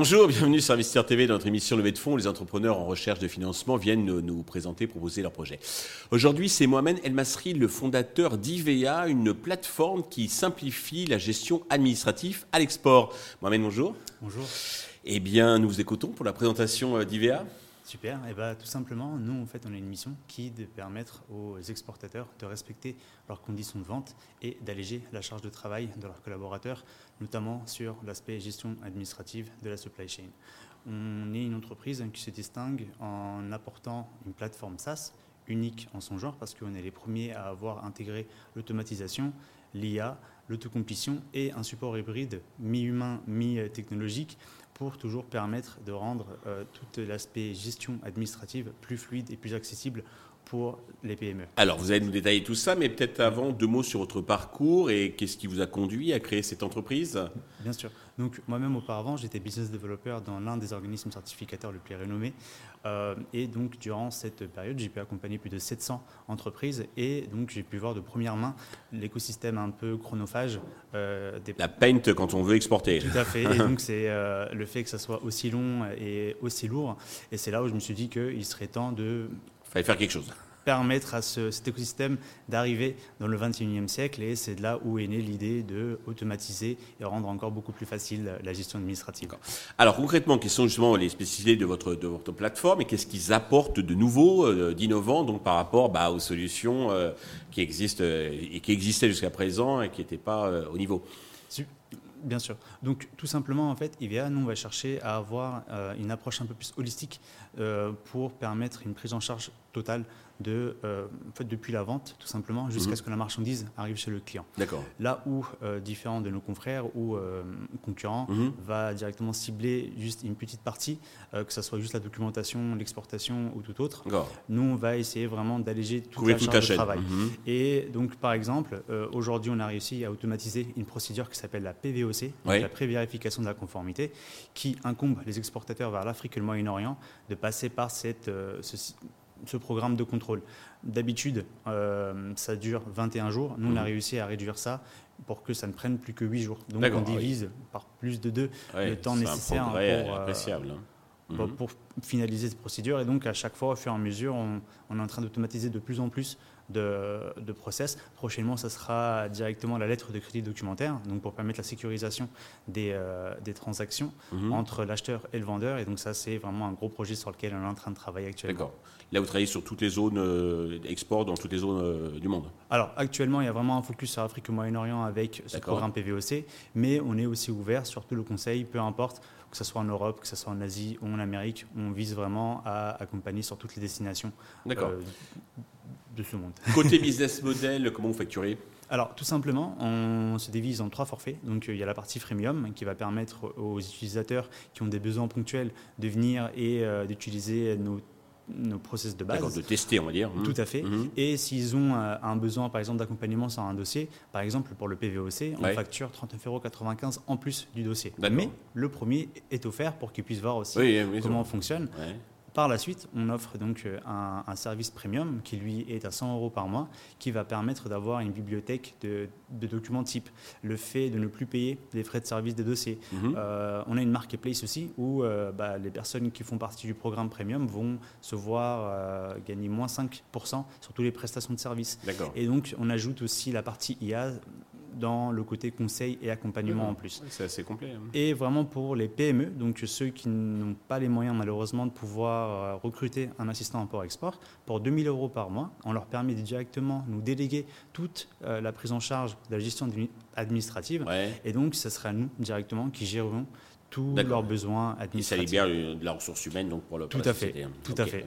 Bonjour, bienvenue sur Investir TV dans notre émission Levée de fonds. Les entrepreneurs en recherche de financement viennent nous, présenter, proposer leurs projets. Aujourd'hui, c'est Mohamed El Masri, le fondateur d'IVEA, une plateforme qui simplifie la gestion administrative à l'export. Mohamed, bonjour. Bonjour. Eh bien, nous vous écoutons pour la présentation euh, d'IVEA. Super. Et eh ben, tout simplement, nous, en fait, on a une mission qui est de permettre aux exportateurs de respecter leurs conditions de vente et d'alléger la charge de travail de leurs collaborateurs, notamment sur l'aspect gestion administrative de la supply chain. On est une entreprise qui se distingue en apportant une plateforme SaaS unique en son genre parce qu'on est les premiers à avoir intégré l'automatisation, l'IA, l'autocompletion et un support hybride mi-humain, mi-technologique pour toujours permettre de rendre euh, tout l'aspect gestion administrative plus fluide et plus accessible pour les PME. Alors, vous allez nous détailler tout ça, mais peut-être avant, deux mots sur votre parcours et qu'est-ce qui vous a conduit à créer cette entreprise? Bien sûr. Donc, moi-même, auparavant, j'étais business developer dans l'un des organismes certificateurs le plus renommés. Euh, et donc, durant cette période, j'ai pu accompagner plus de 700 entreprises et donc j'ai pu voir de première main l'écosystème un peu chronophage. Euh, des... La paint quand on veut exporter. Tout à fait. et donc, c'est euh, le fait que ça soit aussi long et aussi lourd. Et c'est là où je me suis dit qu'il serait temps de fallait faire quelque chose. Permettre à cet écosystème d'arriver dans le 21e siècle et c'est de là où est née l'idée de automatiser et rendre encore beaucoup plus facile la gestion administrative. Alors concrètement, quelles sont justement les spécificités de votre, de votre plateforme et qu'est-ce qu'ils apportent de nouveau, euh, d'innovant donc par rapport bah, aux solutions euh, qui existent euh, et qui existaient jusqu'à présent et qui n'étaient pas au niveau? Bien sûr. Donc tout simplement, en fait, IVA, nous, on va chercher à avoir une approche un peu plus holistique pour permettre une prise en charge totale de, euh, en fait, depuis la vente, tout simplement, jusqu'à mhm. ce que la marchandise arrive chez le client. D'accord. Là où euh, différents de nos confrères ou euh, concurrents mhm. va directement cibler juste une petite partie, que ce soit juste la documentation, l'exportation ou tout autre. Nous, on va essayer vraiment d'alléger toute la charge de travail. Mhm. Et donc, par exemple, aujourd'hui, on a réussi à automatiser une procédure qui s'appelle la PVOC, la pré-vérification de la conformité, qui incombe les exportateurs vers l'Afrique et le Moyen-Orient de passer par cette, ce, ce programme de contrôle. D'habitude, euh, ça dure 21 jours. Nous, on a mmh. réussi à réduire ça pour que ça ne prenne plus que 8 jours. Donc, on divise par plus de 2 le temps nécessaire pour, euh, appréciable. Hein. Mmh. pour, finaliser cette procédure. Et donc, à chaque fois, au fur et à mesure, on, on est en train d'automatiser de plus en plus de, process. Prochainement, ça sera directement la lettre de crédit documentaire, donc pour permettre la sécurisation des, euh, des transactions mhm. entre l'acheteur et le vendeur. Et donc ça, c'est vraiment un gros projet sur lequel on est en train de travailler actuellement. D'accord. Là, vous travaillez sur toutes les zones euh, export dans toutes les zones euh, du monde. Alors actuellement, il y a vraiment un focus sur l'Afrique et Moyen-Orient avec ce programme PVOC, mais on est aussi ouvert sur tout le conseil, peu importe que ce soit en Europe, que ce soit en Asie ou en Amérique, on vise vraiment à accompagner sur toutes les destinations. D'accord de ce monde. Côté business model, comment vous facturez? Alors, tout simplement, on se divise en trois forfaits. Donc, il y a la partie freemium qui va permettre aux utilisateurs qui ont des besoins ponctuels de venir et euh, d'utiliser nos nos process de base. de tester, on va dire. Tout à fait. Mhm. Et s'ils ont euh, un besoin, par exemple, d'accompagnement sur un dossier, par exemple, pour le PVOC, on facture 39,95 euros en plus du dossier. Mais le premier est offert pour qu'ils puissent voir aussi comment on fonctionne. Par la suite, on offre donc euh, un, service premium qui lui est à 100 euros par mois, qui va permettre d'avoir une bibliothèque de, documents type le fait de ne plus payer les frais de service des dossiers. Mhm. Euh, on a une marketplace aussi où euh, bah, les personnes qui font partie du programme premium vont se voir gagner moins 5% sur toutes les prestations de services. Et donc on ajoute aussi la partie IA dans le côté conseil et accompagnement en plus. c'est assez complet. Hein. Et vraiment pour les PME, donc ceux qui n'ont pas les moyens malheureusement de pouvoir euh, recruter un assistant import-export, pour 2000 euros par mois, on leur permet de directement nous déléguer toute euh, la prise en charge de la gestion administrative. Et donc, ce sera nous directement qui gérerons tous leurs besoins administratifs. Et ça libère de la ressource humaine donc pour, le, tout à Fait, hein. tout à fait.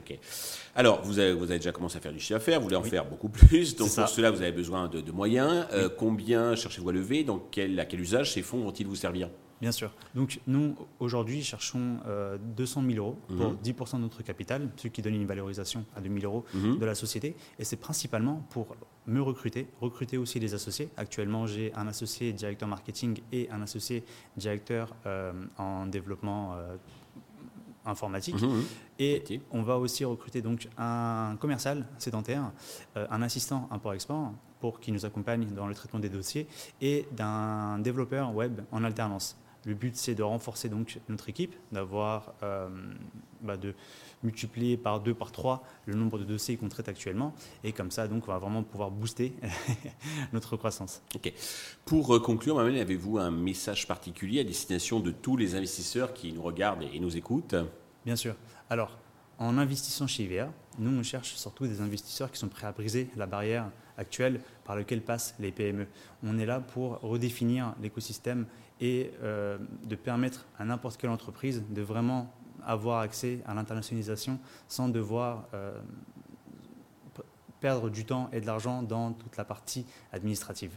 Alors, vous avez, vous avez, déjà commencé à faire du chiffre d'affaires, vous voulez en faire beaucoup plus. Donc, pour cela, vous avez besoin de, moyens. Euh, combien cherchez-vous à lever Dans quel, À quel usage ces fonds vont-ils vous servir? Bien sûr. Donc nous, aujourd'hui, cherchons 200 000 euros pour 10% mhm. de notre capital, ce qui donne une valorisation à 2 000 euros mhm. de la société. Et c'est principalement pour me recruter, recruter aussi les associés. Actuellement, j'ai un associé directeur marketing et un associé directeur euh, en développement euh, informatique. Mhm, et on va aussi recruter donc un commercial sédentaire, euh, un assistant import-export pour qui nous accompagne dans le traitement des dossiers et d'un développeur web en alternance Le but, c'est de renforcer donc notre équipe, d'avoir, bah, de multiplier par deux, par trois le nombre de dossiers qu'on traite actuellement. Et comme ça, donc, on va vraiment pouvoir booster notre croissance. Ok. Pour conclure, Mamel, avez-vous un message particulier à destination de tous les investisseurs qui nous regardent et nous écoutent? Bien sûr. Alors, en investissant chez IVA, nous, on cherche surtout des investisseurs qui sont prêts à briser la barrière actuelle par laquelle passent les PME. On est là pour redéfinir l'écosystème et euh, de permettre à n'importe quelle entreprise de vraiment avoir accès à l'internationalisation sans devoir euh, perdre du temps et de l'argent dans toute la partie administrative.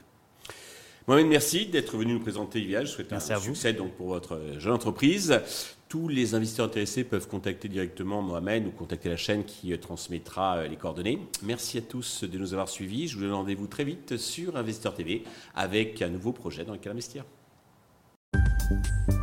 Mohamed, merci d'être venu nous présenter IVA. Je souhaite un succès donc, pour votre jeune entreprise. Tous les investisseurs intéressés peuvent contacter directement Mohamed ou contacter la chaîne qui euh, transmettra euh, les coordonnées. Merci à tous de nous avoir suivis. Je vous donne rendez-vous très vite sur Investor TV avec un nouveau projet dans lequel investir. Thank you.